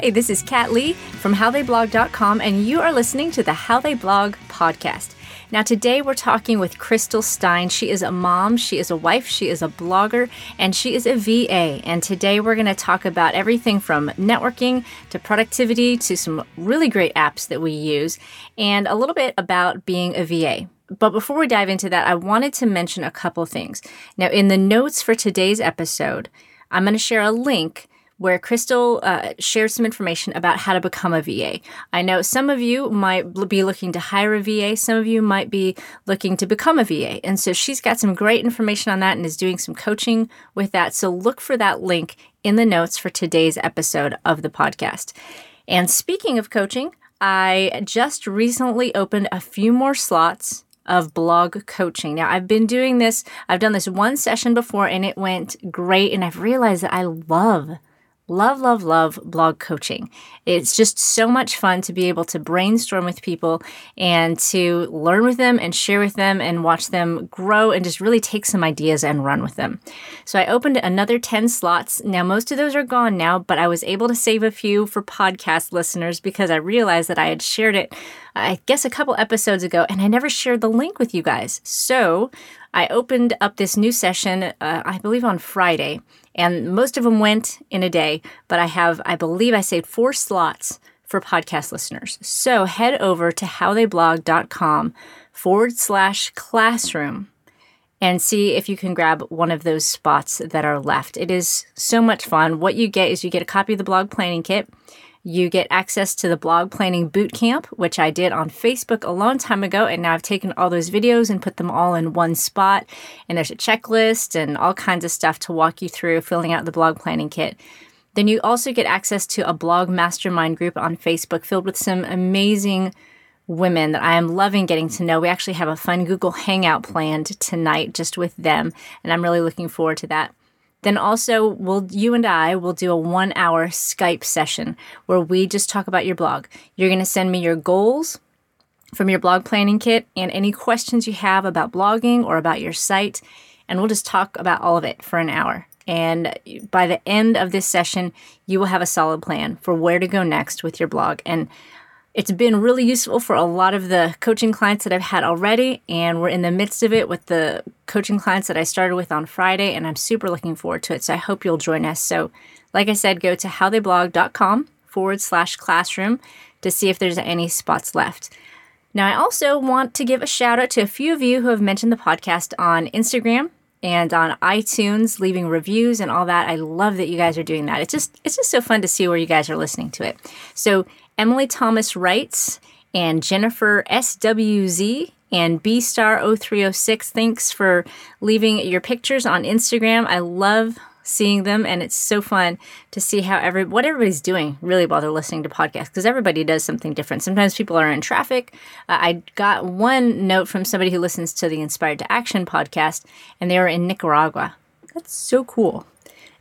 Hey, this is Kat Lee from howtheyblog.com, and you are listening to the How They Blog podcast. Now, today we're talking with Crystal Stine. She is a mom, she is a wife, she is a blogger, and she is a VA. And today we're going to talk about everything from networking to productivity to some really great apps that we use, and a little bit about being a VA. But before we dive into that, I wanted to mention a couple things. Now, in the notes for today's episode, I'm going to share a link where Crystal uh, shares some information about how to become a VA. I know some of you might be looking to hire a VA, some of you might be looking to become a VA. And so she's got some great information on that and is doing some coaching with that. So look for that link in the notes for today's episode of the podcast. And speaking of coaching, I just recently opened a few more slots of blog coaching. Now, I've been doing this, I've done this one session before and it went great. And I've realized that I love love, love, love blog coaching. It's just so much fun to be able to brainstorm with people and to learn with them and share with them and watch them grow and just really take some ideas and run with them. So I opened another 10 slots. Now, most of those are gone now, but I was able to save a few for podcast listeners because I realized that I had shared it, I guess, a couple episodes ago and I never shared the link with you guys. So I opened up this new session, uh, I believe on Friday, and most of them went in a day, but I have, I believe I saved four slots for podcast listeners. So head over to howtheyblog.com forward slash classroom and see if you can grab one of those spots that are left. It is so much fun. What you get is you get a copy of the blog planning kit. You get access to the blog planning bootcamp, which I did on Facebook a long time ago. And now I've taken all those videos and put them all in one spot. And there's a checklist and all kinds of stuff to walk you through filling out the blog planning kit. Then you also get access to a blog mastermind group on Facebook filled with some amazing women that I am loving getting to know. We actually have a fun Google Hangout planned tonight just with them, and I'm really looking forward to that. Then also, we'll you and I will do a one hour Skype session where we just talk about your blog. You're going to send me your goals from your blog planning kit and any questions you have about blogging or about your site, and we'll just talk about all of it for an hour. And by the end of this session, you will have a solid plan for where to go next with your blog. And it's been really useful for a lot of the coaching clients that I've had already, and we're in the midst of it with the coaching clients that I started with on Friday, and I'm super looking forward to it. So I hope you'll join us. So, like I said, go to howtheyblog.com forward slash classroom to see if there's any spots left. Now, I also want to give a shout out to a few of you who have mentioned the podcast on Instagram and on iTunes, leaving reviews and all that. I love that you guys are doing that. It's just it's just so fun to see where you guys are listening to it. So Emily Thomas writes, and Jennifer SWZ and B Star 0306. Thanks for leaving your pictures on Instagram. I love seeing them and it's so fun to see how every what everybody's doing really while they're listening to podcasts because everybody does something different sometimes people are in traffic uh, i got one note from somebody who listens to the inspired to action podcast and they were in nicaragua that's so cool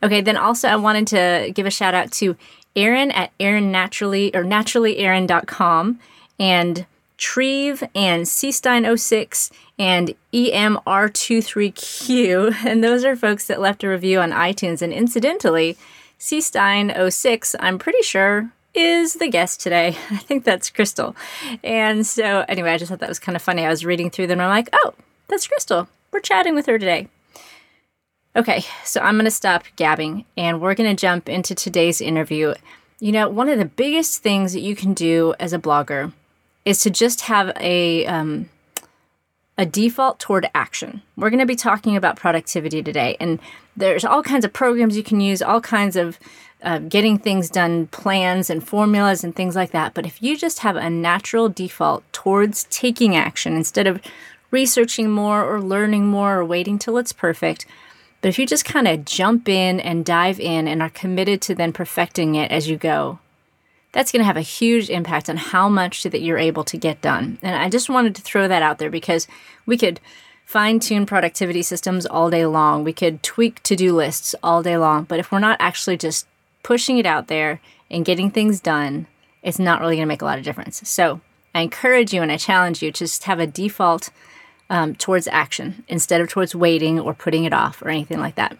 okay then also i wanted to give a shout out to Aaron at Aaron Naturally or naturallyaaron.com and Treve and Cstein06 and EMR23Q. And those are folks that left a review on iTunes. And incidentally, Cstein06, I'm pretty sure, is the guest today. I think that's Crystal. And so, anyway, I just thought that was kind of funny. I was reading through them and I'm like, oh, that's Crystal. We're chatting with her today. Okay, so I'm going to stop gabbing and we're going to jump into today's interview. You know, one of the biggest things that you can do as a blogger is to just have a um, a default toward action. We're going to be talking about productivity today, and there's all kinds of programs you can use, all kinds of uh, getting things done plans and formulas and things like that. But if you just have a natural default towards taking action instead of researching more or learning more or waiting till it's perfect, but if you just kind of jump in and dive in and are committed to then perfecting it as you go, that's going to have a huge impact on how much that you're able to get done. And I just wanted to throw that out there because we could fine tune productivity systems all day long. We could tweak to do lists all day long. But if we're not actually just pushing it out there and getting things done, it's not really going to make a lot of difference. So I encourage you and I challenge you to just have a default um, towards action instead of towards waiting or putting it off or anything like that.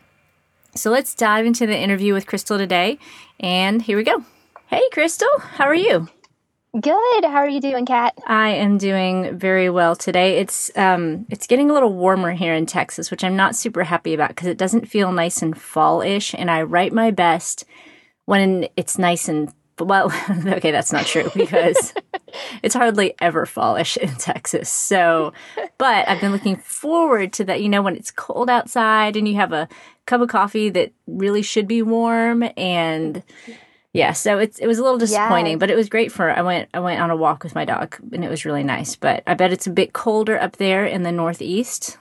So let's dive into the interview with Crystal today. And here we go. Hey, Crystal. How are you? Good. How are you doing, Kat? I am doing very well today. It's um it's getting a little warmer here in Texas, which I'm not super happy about because it doesn't feel nice and fall-ish and I write my best when it's nice and well, okay, that's not true because it's hardly ever fallish in Texas. So, but I've been looking forward to that, you know, when it's cold outside and you have a cup of coffee that really should be warm and yeah, so it's it was a little disappointing, but it was great for I went I went on a walk with my dog and it was really nice. But I bet it's a bit colder up there in the northeast.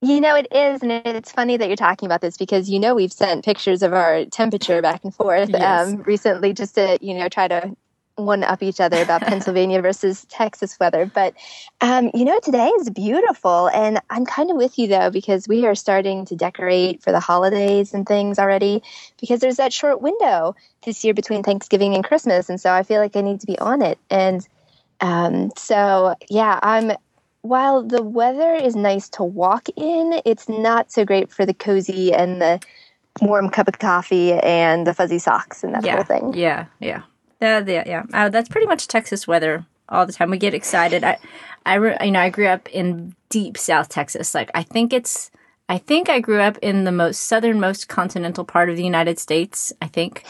You know, it is, and it's funny that you're talking about this because you know we've sent pictures of our temperature back and forth yes. um, recently just to you know try to one up each other about Pennsylvania versus Texas weather. But, um, you know, today is beautiful. And I'm kind of with you, though, because we are starting to decorate for the holidays and things already because there's that short window this year between Thanksgiving and Christmas. And so I feel like I need to be on it. And um, so, yeah, I'm. While the weather is nice to walk in, it's not so great for the cozy and the warm cup of coffee and the fuzzy socks and that yeah, whole thing. Yeah, yeah. Uh, yeah, yeah. Uh, that's pretty much Texas weather all the time. We get excited. I, I, re- you know, I grew up in deep South Texas. Like, I think it's, I think I grew up in the most southernmost continental part of the United States. I think.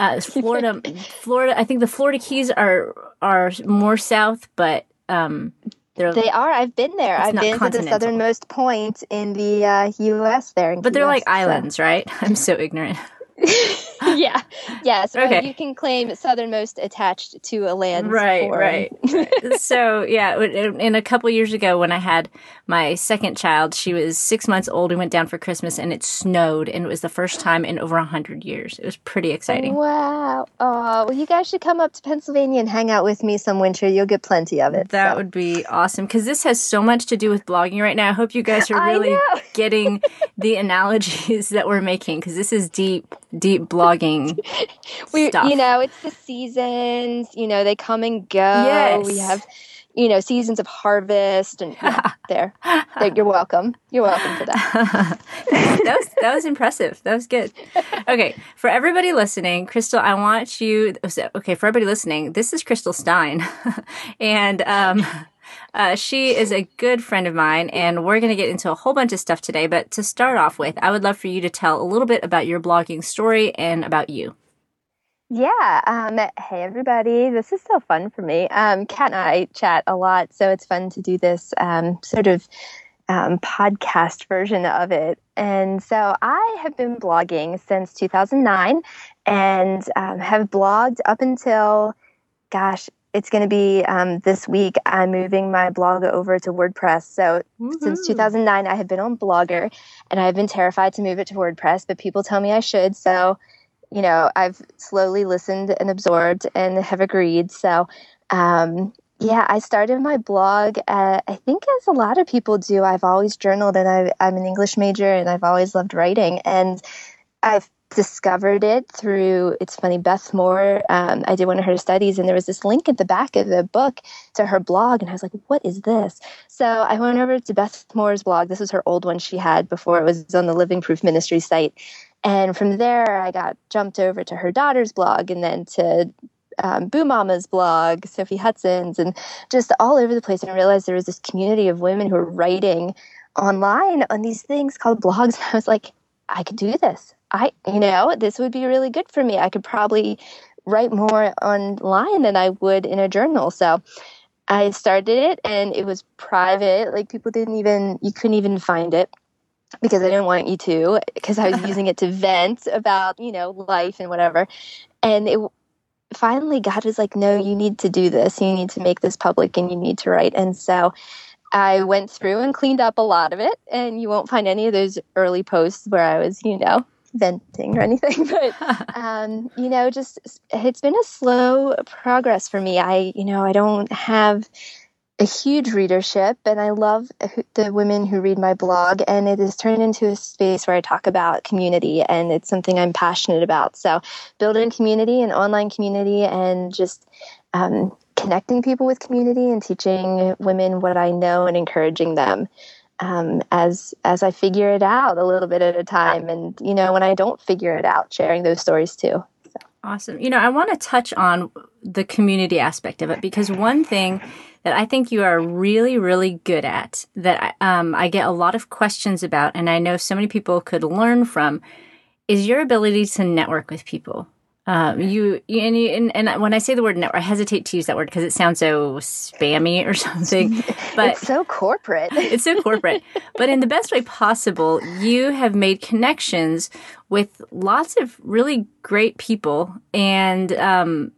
Uh, Florida, Florida. I think the Florida Keys are are more south, but um, they're, they are. I've been there. I've been to the southernmost point in the uh, U.S. There, but they're like islands, so. right? I'm so ignorant. yeah, yeah. So okay. you can claim southernmost attached to a land. Right, right. so yeah, in a couple years ago, when I had my second child, she was six months old. We went down for Christmas, and it snowed, and it was the first time in over a hundred years. It was pretty exciting. Wow. Oh, well, you guys should come up to Pennsylvania and hang out with me some winter. You'll get plenty of it. That so. would be awesome because this has so much to do with blogging right now. I hope you guys are really getting the analogies that we're making because this is deep deep blogging we stuff. you know it's the seasons you know they come and go. Yes. we have you know seasons of harvest and yeah, there, there you're welcome. You're welcome for that. That was that was impressive. That was good. Okay for everybody listening crystal i want you okay for everybody listening this is crystal stine. And um uh, she is a good friend of mine, and we're going to get into a whole bunch of stuff today. But to start off with, I would love for you to tell a little bit about your blogging story and about you. Yeah. Um, hey, everybody. This is so fun for me. Um, Kat and I chat a lot, so it's fun to do this um, sort of um, podcast version of it. And so I have been blogging since 2009 and um, have blogged up until, gosh, it's going to be um, this week. I'm moving my blog over to WordPress. So since 2009, I have been on Blogger, and I've been terrified to move it to WordPress, but people tell me I should. So, you know, I've slowly listened and absorbed and have agreed. So, um, yeah, I started my blog. At, I think as a lot of people do. I've always journaled, and I, I'm an English major, and I've always loved writing, and I've discovered it through it's funny beth moore um, i did one of her studies and there was this link at the back of the book to her blog and i was like what is this so i went over to beth moore's blog this was her old one she had before it was on the living proof ministry site and from there i got jumped over to her daughter's blog and then to um, Boo Mama's blog, Sophie Hudson's, and just all over the place. And I realized there was this community of women who were writing online on these things called blogs. And I was like, I could do this. I, you know, this would be really good for me. I could probably write more online than I would in a journal. So I started it and it was private. Like people didn't even, you couldn't even find it because I didn't want you to, because I was using it to vent about, you know, life and whatever. And it finally, God was like, no, you need to do this. You need to make this public and you need to write. And so I went through and cleaned up a lot of it. And you won't find any of those early posts where I was, you know, venting or anything, but um, you know, just it's been a slow progress for me. I, you know, I don't have a huge readership, and I love the women who read my blog, and it has turned into a space where I talk about community, and it's something I'm passionate about. So, building community, an online community, and just um, connecting people with community and teaching women what I know and encouraging them um, as as I figure it out a little bit at a time, and you know when I don't figure it out, sharing those stories too. So. Awesome. You know, I want to touch on the community aspect of it because one thing that I think you are really, really good at that um, I get a lot of questions about, and I know so many people could learn from, is your ability to network with people. Um, you, and, you and, and, when I say the word network, I hesitate to use that word because it sounds so spammy or something. But it's so corporate. it's so corporate. But in the best way possible, you have made connections with lots of really great people, and um,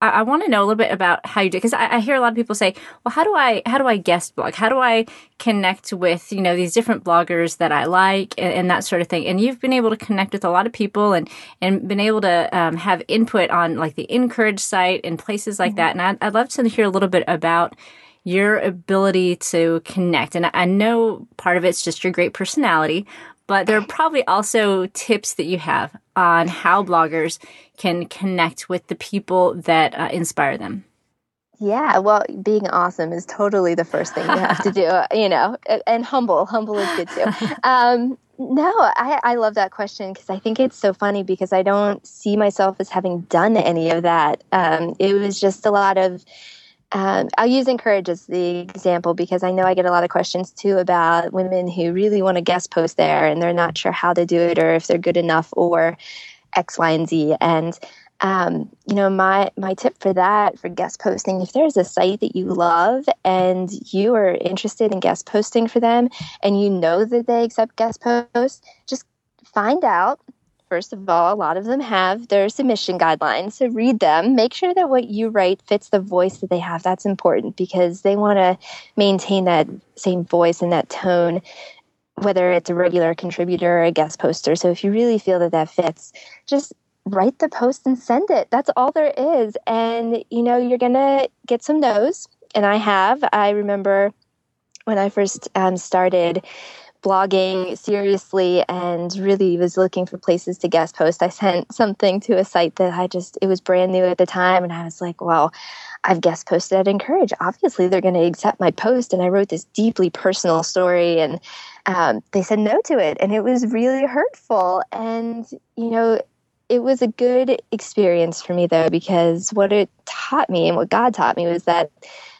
I, I want to know a little bit about how you do because I, I, hear a lot of people say, "Well, how do I how do I guest blog? How do I connect with you know these different bloggers that I like and, and that sort of thing?" And you've been able to connect with a lot of people and and been able to um, have input on like the Encourage site and places like mm-hmm. that. And I'd, I'd love to hear a little bit about your ability to connect. And I know part of it's just your great personality, but there are probably also tips that you have on how bloggers can connect with the people that uh, inspire them. Yeah, well, being awesome is totally the first thing you have to do, you know, and humble. Humble is good too. Um, no, I, I love that question because I think it's so funny because I don't see myself as having done any of that. Um, it was just a lot of, um, I'll use encourage as the example because I know I get a lot of questions too about women who really want to guest post there and they're not sure how to do it or if they're good enough or X, Y, and Z. And um, you know, my my tip for that for guest posting, if there's a site that you love and you are interested in guest posting for them, and you know that they accept guest posts, just find out First of all, a lot of them have their submission guidelines. So read them. Make sure that what you write fits the voice that they have. That's important because they want to maintain that same voice and that tone, whether it's a regular contributor or a guest poster. So if you really feel that that fits, just write the post and send it. That's all there is. And, you know, you're going to get some no's. And I have. I remember when I first um, started blogging seriously and really was looking for places to guest post, I sent something to a site that I just, it was brand new at the time. And I was like, well, I've guest posted at Encourage. Obviously, they're going to accept my post. And I wrote this deeply personal story, and um, they said no to it. And it was really hurtful. And, you know, it was a good experience for me, though, because what it taught me and what God taught me was that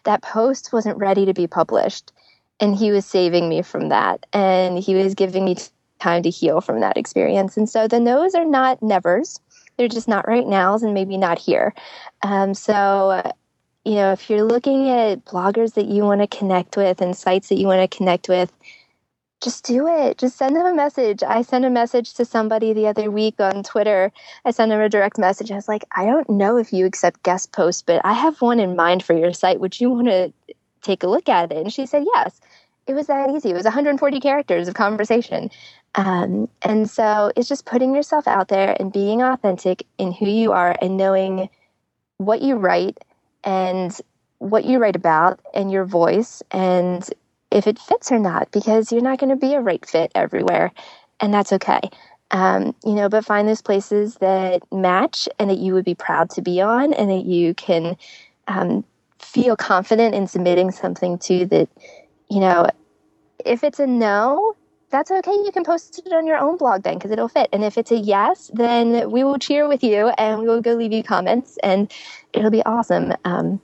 that post wasn't ready to be published and he was saving me from that and he was giving me time to heal from that experience and so the no's are not nevers they're just not right nows and maybe not here um, so you know if you're looking at bloggers that you want to connect with and sites that you want to connect with just do it. Just send them a message. I sent a message to somebody the other week on Twitter. I sent them a direct message. I was like, I don't know if you accept guest posts, but I have one in mind for your site. Would you want to take a look at it? And she said, yes. It was that easy. It was 140 characters of conversation. Um, and so it's just putting yourself out there and being authentic in who you are and knowing what you write and what you write about and your voice and if it fits or not, because you're not going to be a right fit everywhere. And that's okay. Um, you know, but find those places that match and that you would be proud to be on and that you can um, feel confident in submitting something to that, you know, if it's a no, that's okay. You can post it on your own blog then because it'll fit. And if it's a yes, then we will cheer with you and we will go leave you comments and it'll be awesome. Um,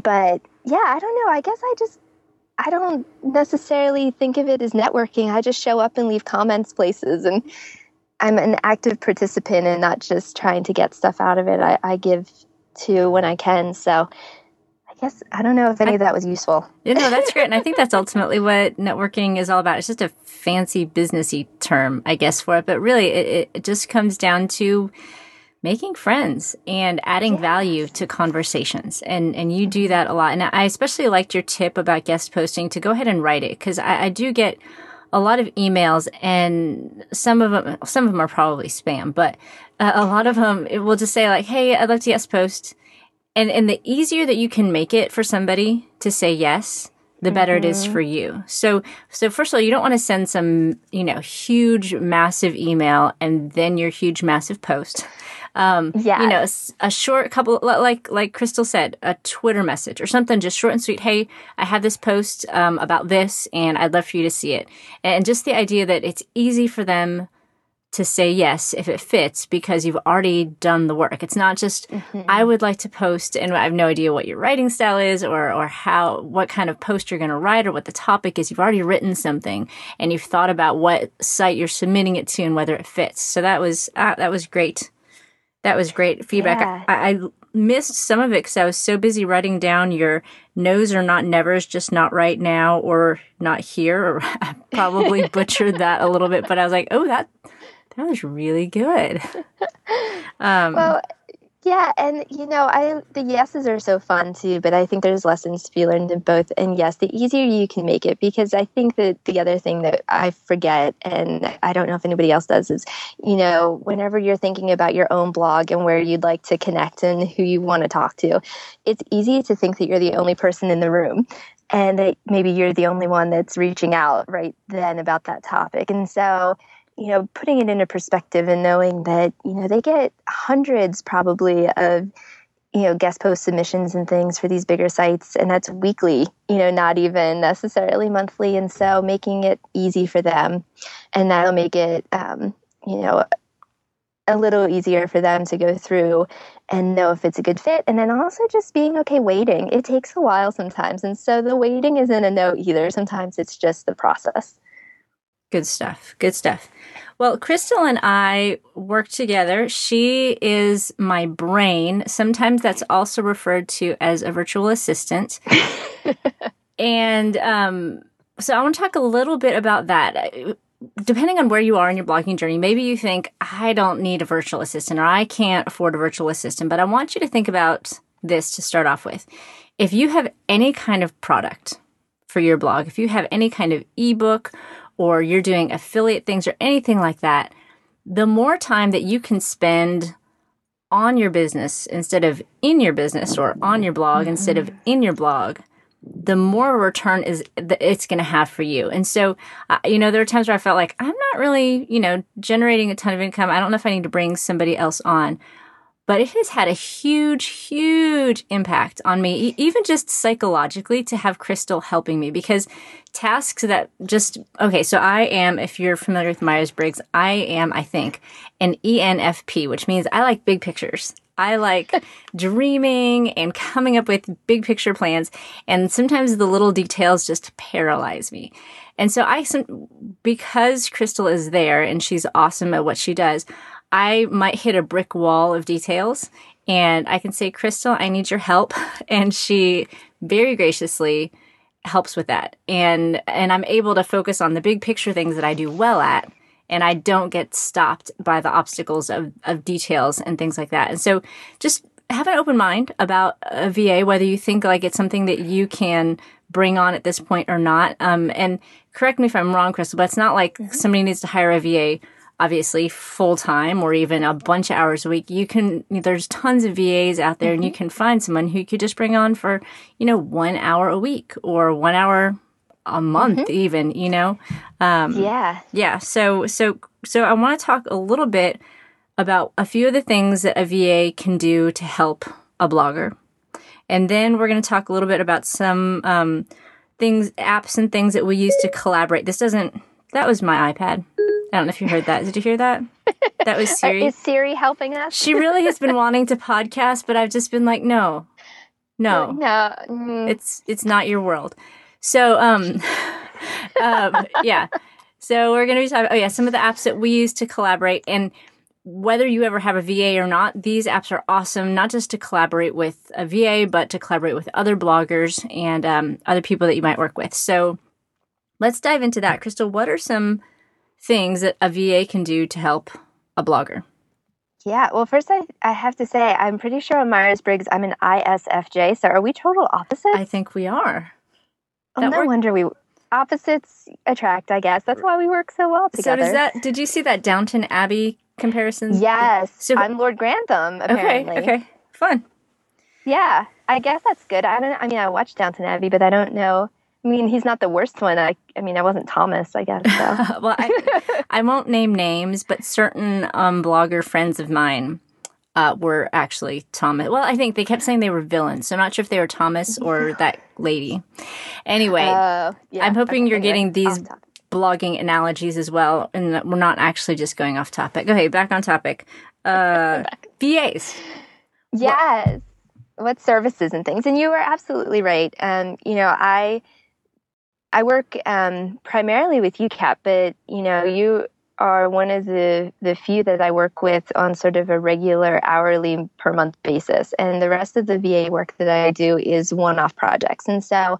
but yeah, I don't know. I guess I just, I don't necessarily think of it as networking. I just show up and leave comments places and I'm an active participant and not just trying to get stuff out of it. I, I give to when I can. So guess I don't know if any I, of that was useful. You know, that's great. And I think that's ultimately what networking is all about. It's just a fancy businessy term, I guess, for it. But really, it, it just comes down to making friends and adding value to conversations. And, and you do that a lot. And I especially liked your tip about guest posting to go ahead and write it because I, I do get a lot of emails and some of them, some of them are probably spam, but uh, a lot of them it will just say like, Hey, I'd like to guest post and and the easier that you can make it for somebody to say yes the better mm-hmm. it is mm-hmm. for you so so first of all you don't want to send some you know huge massive email and then your huge massive post um yeah you know a short couple like like crystal said a twitter message or something just short and sweet hey i have this post um, about this and i'd love for you to see it and just the idea that it's easy for them to say yes if it fits because you've already done the work. It's not just mm-hmm. I would like to post and I have no idea what your writing style is or or how what kind of post you're going to write or what the topic is. You've already written something and you've thought about what site you're submitting it to and whether it fits. So that was uh, that was great. That was great feedback. Yeah. I, I missed some of it because I was so busy writing down your no's or not nevers, just not right now or not here. Or I probably butchered that a little bit, but I was like, oh, that that was really good. Um, well, yeah, and you know, I the yeses are so fun too, but I think there's lessons to be learned in both. And yes, the easier you can make it, because I think that the other thing that I forget, and I don't know if anybody else does, is you know, whenever you're thinking about your own blog and where you'd like to connect and who you want to talk to, it's easy to think that you're the only person in the room and that maybe you're the only one that's reaching out right then about that topic. And so you know, putting it into perspective and knowing that, you know, they get hundreds probably of, you know, guest post submissions and things for these bigger sites, and that's weekly, you know, not even necessarily monthly. And so making it easy for them, and that'll make it, um, you know, a little easier for them to go through and know if it's a good fit. And then also just being okay waiting. It takes a while sometimes. And so the waiting isn't a no either. Sometimes it's just the process. Good stuff. Good stuff. Well, Crystal and I work together. She is my brain. Sometimes that's also referred to as a virtual assistant. and um, so I want to talk a little bit about that. Depending on where you are in your blogging journey, maybe you think, I don't need a virtual assistant or I can't afford a virtual assistant. But I want you to think about this to start off with. If you have any kind of product for your blog, if you have any kind of ebook or you're doing affiliate things or anything like that, the more time that you can spend on your business instead of in your business or on your blog mm-hmm. instead of in your blog, the more return is that it's going to have for you. And so, uh, you know, there are times where I felt like I'm not really, you know, generating a ton of income. I don't know if I need to bring somebody else on but it has had a huge, huge impact on me, even just psychologically, to have Crystal helping me because tasks that just, okay, so I am, if you're familiar with Myers Briggs, I am, I think, an ENFP, which means I like big pictures. I like dreaming and coming up with big picture plans. And sometimes the little details just paralyze me. And so I, because Crystal is there and she's awesome at what she does, I might hit a brick wall of details and I can say, Crystal, I need your help. And she very graciously helps with that. And, and I'm able to focus on the big picture things that I do well at. And I don't get stopped by the obstacles of, of details and things like that. And so just have an open mind about a VA, whether you think like it's something that you can bring on at this point or not. Um, and correct me if I'm wrong, Crystal, but it's not like mm-hmm. somebody needs to hire a VA obviously full time or even a bunch of hours a week, you can, there's tons of VAs out there mm-hmm. and you mm-hmm. can find someone who you could just bring on for, you know, one hour a week or one hour a month mm-hmm. even, you know? Um, yeah. Yeah. So, so, so I want to talk a little bit about a few of the things that a VA can do to help a blogger. And then we're going to talk a little bit about some, um, things, apps and things that we use to collaborate. This doesn't, that was my iPad. I don't know if you heard that. Did you hear that? That was Siri. Is Siri helping us? she really has been wanting to podcast, but I've just been like, no, no, no, mm. it's it's not your world. So, um, um, yeah. So we're gonna be talking. Oh yeah, some of the apps that we use to collaborate, and whether you ever have a VA or not, these apps are awesome. Not just to collaborate with a VA, but to collaborate with other bloggers and um, other people that you might work with. So let's dive into that. Crystal, what are some things that a VA can do to help a blogger? Yeah, well, first I, I have to say, I'm pretty sure on Myers Briggs, I'm an ISFJ. So are we total opposites? I think we are. Oh, that no work- wonder we opposites attract, I guess. That's why we work so well together. So does that, did you see that Downton Abbey comparison? Yes. So, I'm Lord Grantham, apparently. Okay, okay. Fun. Yeah, I guess that's good. I don't I mean, I watched Downton Abbey, but I don't know I mean, he's not the worst one. I, I mean, I wasn't Thomas, I guess. So. well, I, I, won't name names, but certain um, blogger friends of mine uh, were actually Thomas. Well, I think they kept saying they were villains, so I'm not sure if they were Thomas or that lady. Anyway, uh, yeah, I'm hoping okay, you're anyway, getting these blogging analogies as well, and we're not actually just going off topic. Okay, back on topic. Uh, VAs. Yes. What? what services and things? And you were absolutely right. Um, you know, I I work um, primarily with UCAP, but you know, you are one of the the few that I work with on sort of a regular hourly per month basis, and the rest of the VA work that I do is one off projects. And so,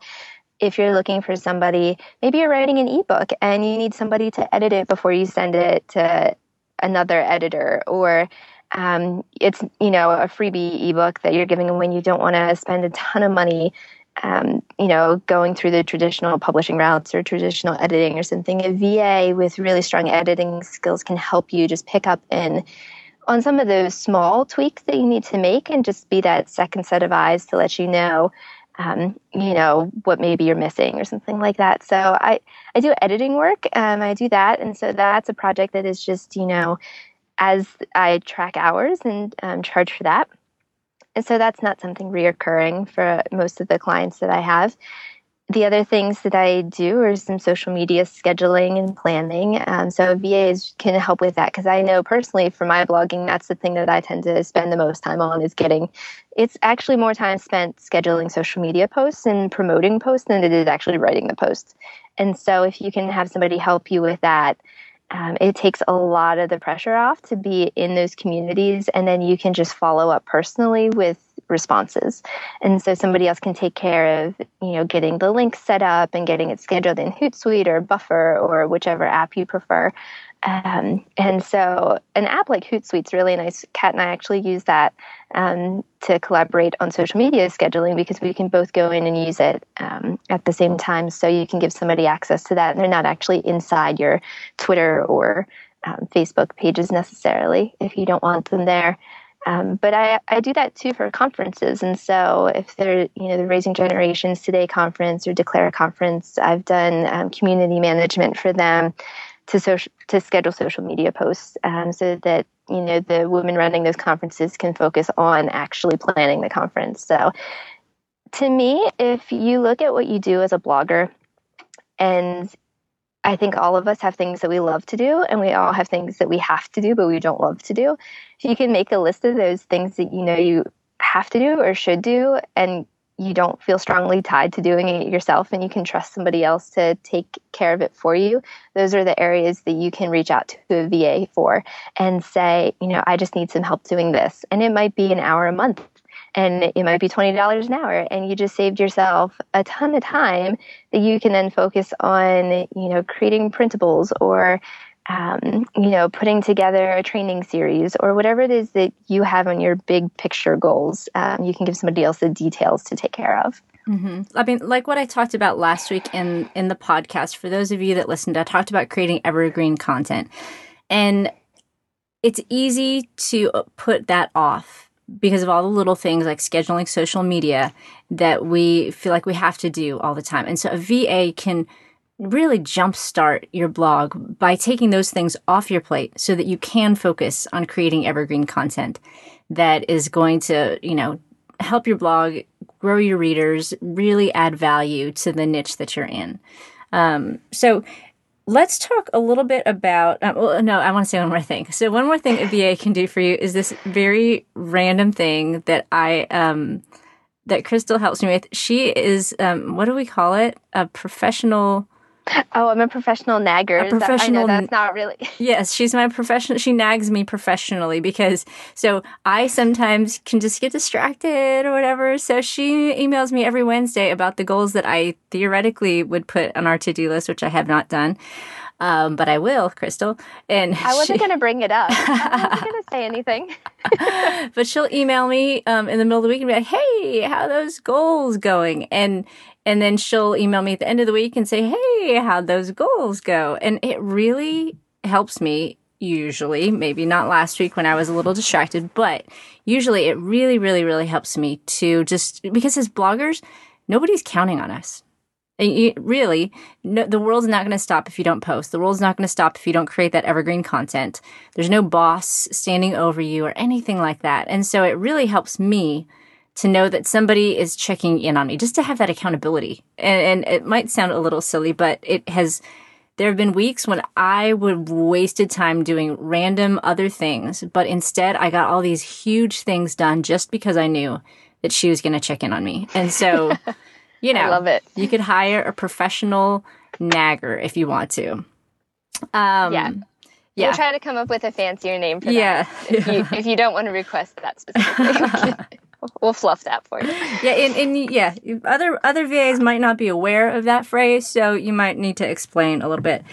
if you're looking for somebody, maybe you're writing an ebook and you need somebody to edit it before you send it to another editor, or um, it's you know a freebie ebook that you're giving when you don't want to spend a ton of money um, you know, going through the traditional publishing routes or traditional editing or something, a VA with really strong editing skills can help you just pick up in on some of those small tweaks that you need to make and just be that second set of eyes to let you know, um, you know, what maybe you're missing or something like that. So I, I do editing work. Um, I do that. And so that's a project that is just, you know, as I track hours and um, charge for that. And so that's not something reoccurring for most of the clients that I have. The other things that I do are some social media scheduling and planning. Um, so VAs can help with that because I know personally for my blogging, that's the thing that I tend to spend the most time on is getting. It's actually more time spent scheduling social media posts and promoting posts than it is actually writing the posts. And so if you can have somebody help you with that, um, it takes a lot of the pressure off to be in those communities and then you can just follow up personally with responses. And so somebody else can take care of you know getting the link set up and getting it scheduled in hootsuite or buffer or whichever app you prefer um, and so an app like Hootsuite is really nice. Kat and I actually use that um, to collaborate on social media scheduling because we can both go in and use it um, at the same time. So you can give somebody access to that, and they're not actually inside your Twitter or um, Facebook pages necessarily if you don't want them there. Um, but I, I do that too for conferences. And so if they're, you know, the Raising Generations Today conference or Declare conference, I've done um, community management for them to social to schedule social media posts um, so that you know the women running those conferences can focus on actually planning the conference so to me if you look at what you do as a blogger and I think all of us have things that we love to do, and we all have things that we have to do, but we don't love to do. If you can make a list of those things that you know you have to do or should do, and you don't feel strongly tied to doing it yourself and you can trust somebody else to take care of it for you, those are the areas that you can reach out to a VA for and say, you know, I just need some help doing this. And it might be an hour a month and it might be $20 an hour and you just saved yourself a ton of time that you can then focus on, you know, creating printables or um, you know, putting together a training series or whatever it is that you have on your big picture goals, um, you can give somebody else the details to take care of. Mm-hmm. I mean, like what I talked about last week in in the podcast. For those of you that listened, I talked about creating evergreen content, and it's easy to put that off because of all the little things like scheduling social media that we feel like we have to do all the time. And so a VA can really jumpstart your blog by taking those things off your plate so that you can focus on creating evergreen content that is going to, you know, help your blog grow your readers, really add value to the niche that you're in. Um, so let's talk a little bit about. Uh, well, no, I want to say one more thing. So one more thing a VA can do for you is this very random thing that I um, that Crystal helps me with. She is um, what do we call it? A professional Oh, I'm a professional nagger. A professional. That, that's not really. yes, she's my professional. She nags me professionally because so I sometimes can just get distracted or whatever. So she emails me every Wednesday about the goals that I theoretically would put on our to do list, which I have not done. Um, but I will, Crystal. And I wasn't going to bring it up. I wasn't going to say anything. but she'll email me um, in the middle of the week and be like, "Hey, how those goals going?" And and then she'll email me at the end of the week and say, Hey, how'd those goals go? And it really helps me usually, maybe not last week when I was a little distracted, but usually it really, really, really helps me to just because as bloggers, nobody's counting on us. You, really, no, the world's not going to stop if you don't post. The world's not going to stop if you don't create that evergreen content. There's no boss standing over you or anything like that. And so it really helps me to know that somebody is checking in on me, just to have that accountability. And, and it might sound a little silly, but it has there have been weeks when I would wasted time doing random other things, but instead I got all these huge things done just because I knew that she was going to check in on me. And so, you know, I love it. you could hire a professional nagger if you want to. Um, Yeah. Yeah. We'll try to come up with a fancier name for Yeah. that. If you, if you don't want to request that specifically, we'll fluff that for you. Yeah, and, and yeah, other other VAs might not be aware of that phrase, so you might need to explain a little bit.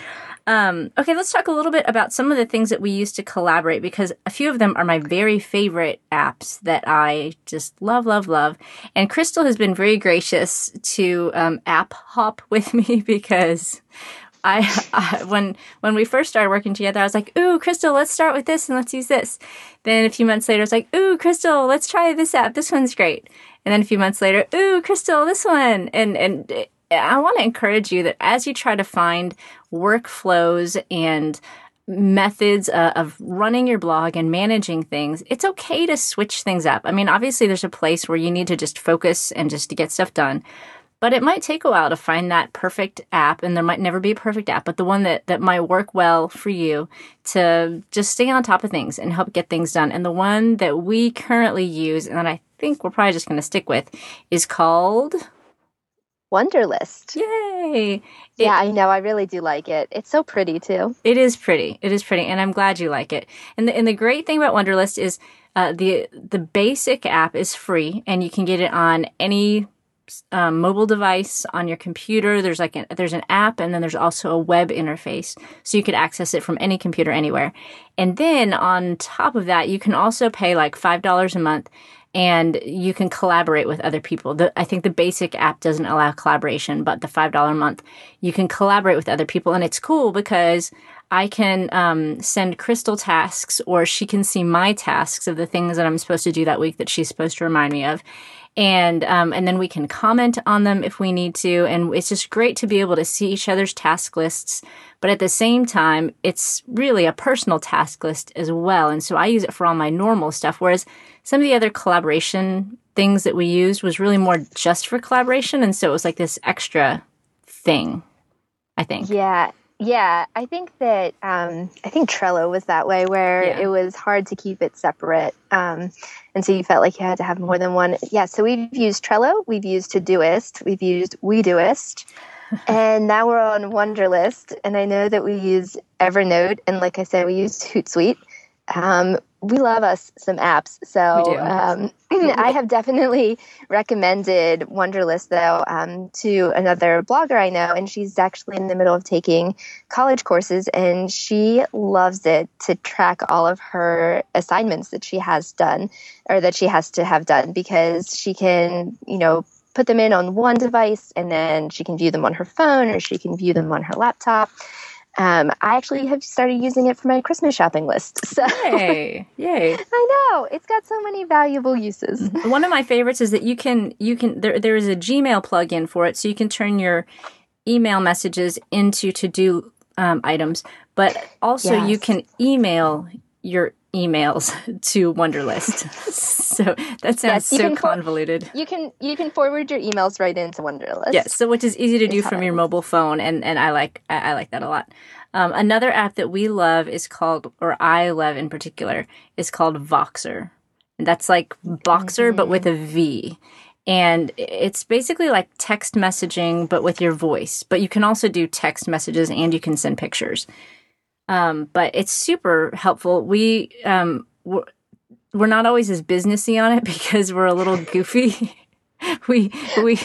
Um, okay, let's talk a little bit about some of the things that we use to collaborate because a few of them are my very favorite apps that I just love, love, love. And Crystal has been very gracious to um, app hop with me because I, I when when we first started working together, I was like, "Ooh, Crystal, let's start with this and let's use this." Then a few months later, I was like, "Ooh, Crystal, let's try this app. This one's great." And then a few months later, "Ooh, Crystal, this one." And and I want to encourage you that as you try to find workflows and methods uh, of running your blog and managing things, it's okay to switch things up. I mean, obviously, there's a place where you need to just focus and just to get stuff done. But it might take a while to find that perfect app, and there might never be a perfect app, but the one that, that might work well for you to just stay on top of things and help get things done. And the one that we currently use, and that I think we're probably just going to stick with, is called Wunderlist. Yay! It- yeah, I know. I really do like it. It's so pretty too. It is pretty. It is pretty, and I'm glad you like it. And the, and the great thing about Wunderlist is uh, the the basic app is free, and you can get it on any um, mobile device on your computer. There's like an, there's an app, and then there's also a web interface, so you could access it from any computer anywhere. And then on top of that, you can also pay like five dollars a month, and you can collaborate with other people. The, I think the basic app doesn't allow collaboration, but the five dollar a month, you can collaborate with other people, and it's cool because I can um, send Crystal tasks, or she can see my tasks of the things that I'm supposed to do that week that she's supposed to remind me of, and um, and then we can comment on them if we need to, and it's just great to be able to see each other's task lists. But at the same time, it's really a personal task list as well, and so I use it for all my normal stuff. Whereas some of the other collaboration things that we used was really more just for collaboration, and so it was like this extra thing. I think. Yeah. Yeah, I think that um, I think Trello was that way, where Yeah. it was hard to keep it separate, um, and so you felt like you had to have more than one. Yeah, so we've used Trello, we've used Todoist, we've used WeDoist, and now we're on Wunderlist. And I know that we use Evernote, and like I said, we use Hootsuite. Um, we love us some apps, so um, I have definitely recommended Wunderlist though um, to another blogger I know, and she's actually in the middle of taking college courses, and she loves it to track all of her assignments that she has done or that she has to have done because she can, you know, put them in on one device and then she can view them on her phone or she can view them on her laptop. Um, I actually have started using it for my Christmas shopping list. So Yay! Yay! I know it's got so many valuable uses. One of my favorites is that you can you can there there is a Gmail plugin for it, so you can turn your email messages into to do um, items, but also you can email your emails to Wunderlist. so that sounds Yes, so can for- convoluted. You can you can forward your emails right into Wunderlist. Yes, so which is easy to do from your mobile phone, and and I like I, I like that a lot. Um, another app that we love is called, or I love in particular, is called Voxer, and that's like Boxer but with a V, and it's basically like text messaging but with your voice. But you can also do text messages and you can send pictures. Um, but it's super helpful. We um, we're, we're not always as businessy on it because we're a little goofy. we we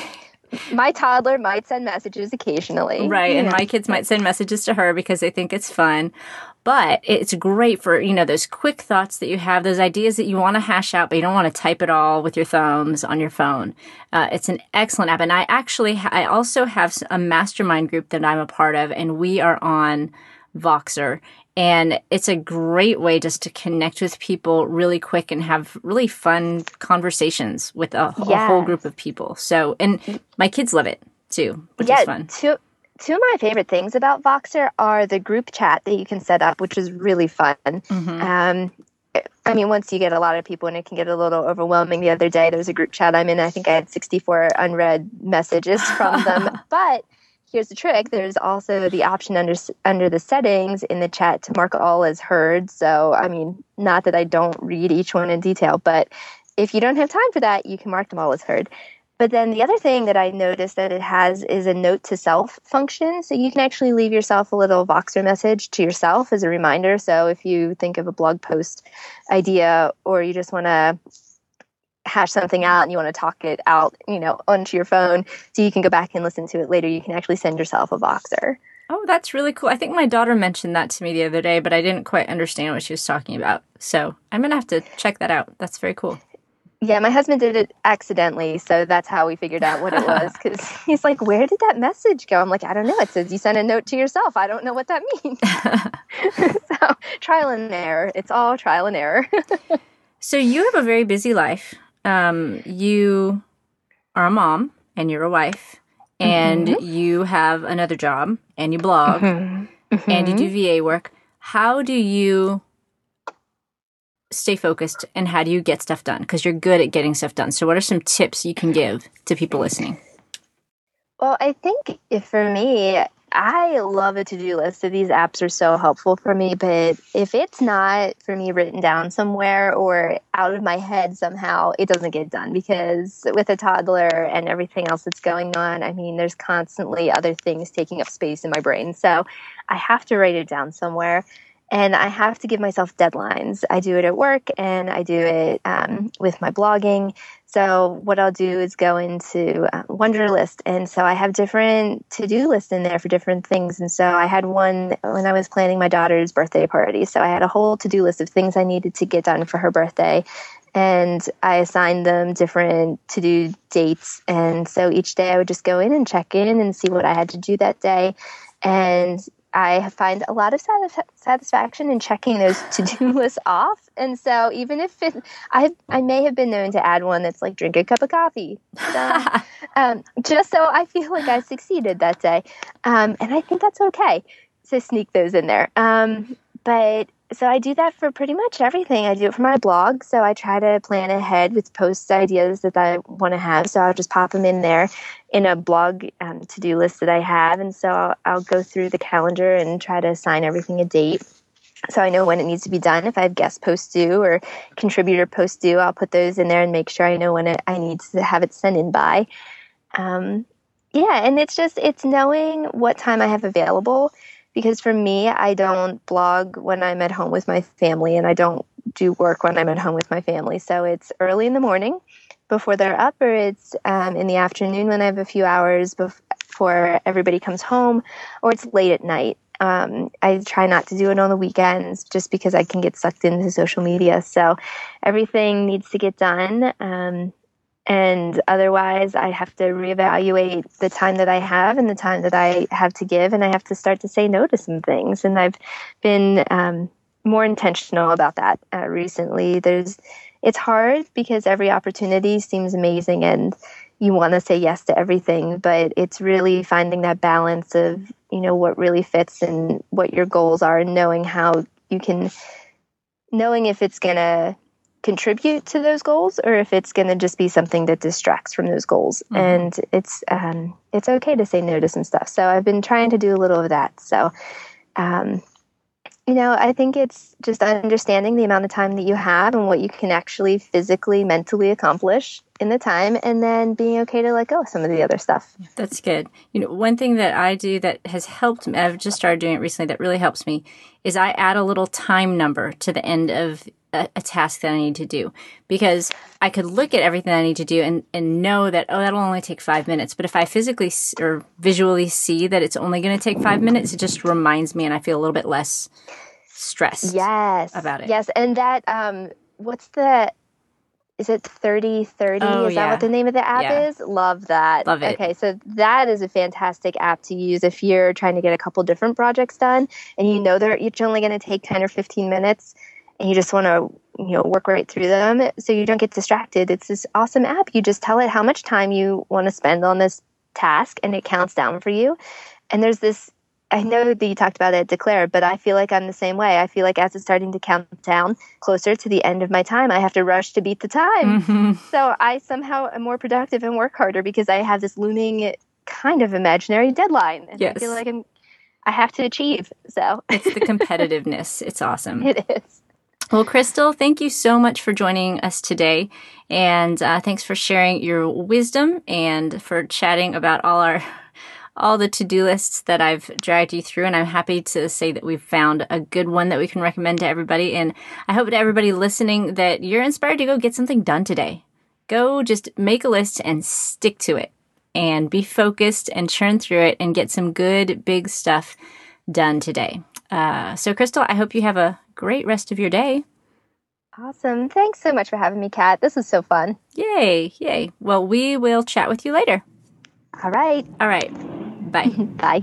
My toddler might send messages occasionally. Right. And my kids might send messages to her because they think it's fun. But it's great for, you know, those quick thoughts that you have, those ideas that you want to hash out, but you don't want to type it all with your thumbs on your phone. Uh, it's an excellent app. And I actually, I also have a mastermind group that I'm a part of, and we are on Voxer. And it's a great way just to connect with people really quick and have really fun conversations with a, a whole group of people. So, and my kids love it too, which yeah, is fun. two two of my favorite things about Voxer are the group chat that you can set up, which is really fun. Mhm. Um, I mean, once you get a lot of people, and it can get a little overwhelming. The other day, there was a group chat I'm in. I think I had 64 unread messages from them, but here's the trick. There's also the option under under the settings in the chat to mark all as heard. So i mean not that i don't read each one in detail but if you don't have time for that you can mark them all as heard. But then the other thing that i noticed that it has is a note to self function. So you can actually leave yourself a little voxer message to yourself as a reminder. So if you think of a blog post idea or you just want to hash something out and you want to talk it out, you know, onto your phone so you can go back and listen to it later, you can actually send yourself a Voxer. Oh, that's really cool. I think my daughter mentioned that to me the other day, but I didn't quite understand what she was talking about. So I'm going to have to check that out. That's very cool. Yeah, my husband did it accidentally, so that's how we figured out what it was. Because he's like, "Where did that message go?" I'm like, "I don't know. It says you sent a note to yourself. I don't know what that means." so trial and error. It's all trial and error. so you have a very busy life um, you are a mom and you're a wife and mm-hmm. you have another job and you blog mm-hmm. Mm-hmm. and you do VA work. How do you stay focused and how do you get stuff done? Because you're good at getting stuff done. So, what are some tips you can give to people listening? Well, I think if for me, I love a to do list. So these apps are so helpful for me. But if it's not for me written down somewhere or out of my head somehow, it doesn't get done because with a toddler and everything else that's going on, I mean, there's constantly other things taking up space in my brain. So I have to write it down somewhere and I have to give myself deadlines. I do it at work and I do it um, with my blogging. So what I'll do is go into uh, Wunderlist, and so I have different to-do lists in there for different things. And so I had one when I was planning my daughter's birthday party. So I had a whole to-do list of things I needed to get done for her birthday, and I assigned them different to-do dates. And so each day I would just go in and check in and see what I had to do that day. And I find a lot of satisfaction in checking those to-do lists off. And so even if it, I, I may have been known to add one that's like drink a cup of coffee, so, um, just so I feel like I succeeded that day. Um, and I think that's okay to sneak those in there. Um, but so I do that for pretty much everything. I do it for my blog. So I try to plan ahead with post ideas that I want to have. So I'll just pop them in there in a blog um, to do list that I have. And so I'll, I'll go through the calendar and try to assign everything a date. So I know when it needs to be done. If I have guest posts due or contributor posts due, I'll put those in there and make sure I know when it, I need to have it sent in by. Um, yeah, and it's just it's knowing what time I have available because for me, I don't blog when I'm at home with my family and I don't do work when I'm at home with my family. So it's early in the morning before they're up, or it's um, in the afternoon when I have a few hours before everybody comes home, or it's late at night. Um, I try not to do it on the weekends just because I can get sucked into social media. So everything needs to get done. Um, and otherwise i have to reevaluate the time that i have and the time that i have to give and i have to start to say no to some things. And i've been um, more intentional about that uh, recently. There's it's hard because every opportunity seems amazing and you want to say yes to everything but it's really finding that balance of you know what really fits and what your goals are and knowing how you can knowing if it's going to contribute to those goals or if it's going to just be something that distracts from those goals. Mm-hmm. and it's um, it's okay to say no to some stuff. So i've been trying to do a little of that. So um, you know i think it's just understanding the amount of time that you have and what you can actually physically mentally accomplish in the time and then being okay to let go of some of the other stuff. That's good. You know one thing that i do that has helped me i've just started doing it recently that really helps me is i add a little time number to the end of a, a, task that I need to do because I could look at everything I need to do and, and know that, oh, that'll only take five minutes. But if I physically or visually see that it's only going to take five minutes, it just reminds me and I feel a little bit less stressed yes. about it. Yes. And that, um, what's the, is it 30 30? Oh, is yeah. that what the name of the app yeah. is? Love that. Love it. Okay, so that is a fantastic app to use if you're trying to get a couple different projects done and you know they're each only going to take 10 or 15 minutes you just want to you know work right through them so you don't get distracted it's this awesome app you just tell it how much time you want to spend on this task and it counts down for you and there's this i know that you talked about it declare but i feel like i'm the same way i feel like as it's starting to count down closer to the end of my time i have to rush to beat the time mm-hmm. so i somehow am more productive and work harder because i have this looming kind of imaginary deadline. And yes. I feel like I'm I have to achieve. So it's the competitiveness. It's awesome. It is. Well, Crystal, thank you so much for joining us today. And uh, thanks for sharing your wisdom and for chatting about all our all the to-do lists that I've dragged you through and I'm happy to say that we've found a good one that we can recommend to everybody and I hope to everybody listening that you're inspired to go get something done today. Go just make a list and stick to it and be focused and churn through it and get some good big stuff done today. Uh, so Crystal, I hope you have a great rest of your day. Awesome. Thanks so much for having me, Kat. This was so fun. Yay, yay. Well, we will chat with you later. All right. All right. Bye. Bye.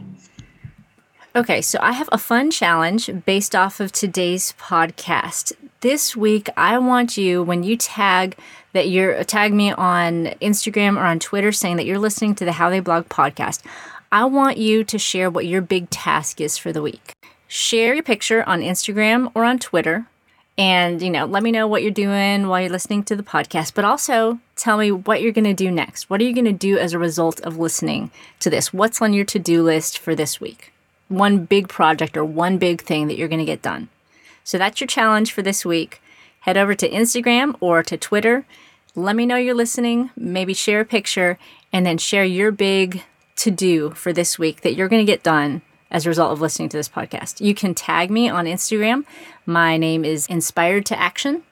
Okay, so I have a fun challenge based off of today's podcast. This week, I want you, when you tag that you're tag me on Instagram or on Twitter saying that you're listening to the How They Blog podcast, I want you to share what your big task is for the week. Share your picture on Instagram or on Twitter and you know let me know what you're doing while you're listening to the podcast but also tell me what you're going to do next. What are you going to do as a result of listening to this? What's on your to-do list for this week? One big project or one big thing that you're going to get done. So that's your challenge for this week. Head over to instagram or to twitter. Let me know you're listening. Maybe share a picture and then share your big to do for this week that you're going to get done as a result of listening to this podcast. You can tag me on Instagram. My name is Inspired to Action.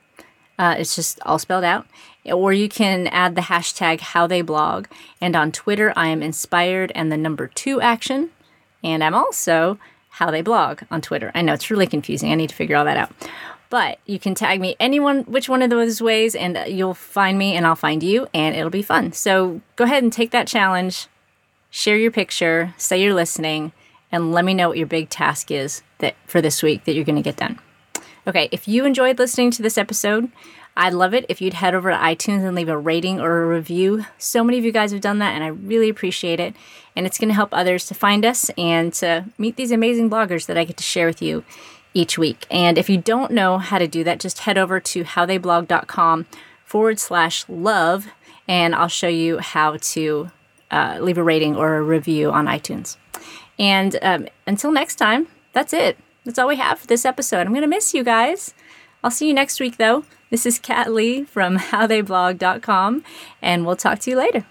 Uh, it's just all spelled out. Or you can add the hashtag How They Blog. And on Twitter, I am Inspired and the number two action. And I'm also How They Blog on Twitter. I know it's really confusing. I need to figure all that out. But you can tag me anyone, which one of those ways, and you'll find me and I'll find you, and it'll be fun. So go ahead and take that challenge, share your picture, say you're listening, and let me know what your big task is that for this week that you're going to get done. Okay, if you enjoyed listening to this episode, I'd love it if you'd head over to iTunes and leave a rating or a review. So many of you guys have done that, and I really appreciate it. And it's going to help others to find us and to meet these amazing bloggers that I get to share with you each week. And if you don't know how to do that, just head over to howtheyblog.com forward slash love, and I'll show you how to uh, leave a rating or a review on iTunes. And um, until next time, that's it. That's all we have for this episode. I'm going to miss you guys. I'll see you next week, though. This is Kat Lee from howtheyblog.com, and we'll talk to you later.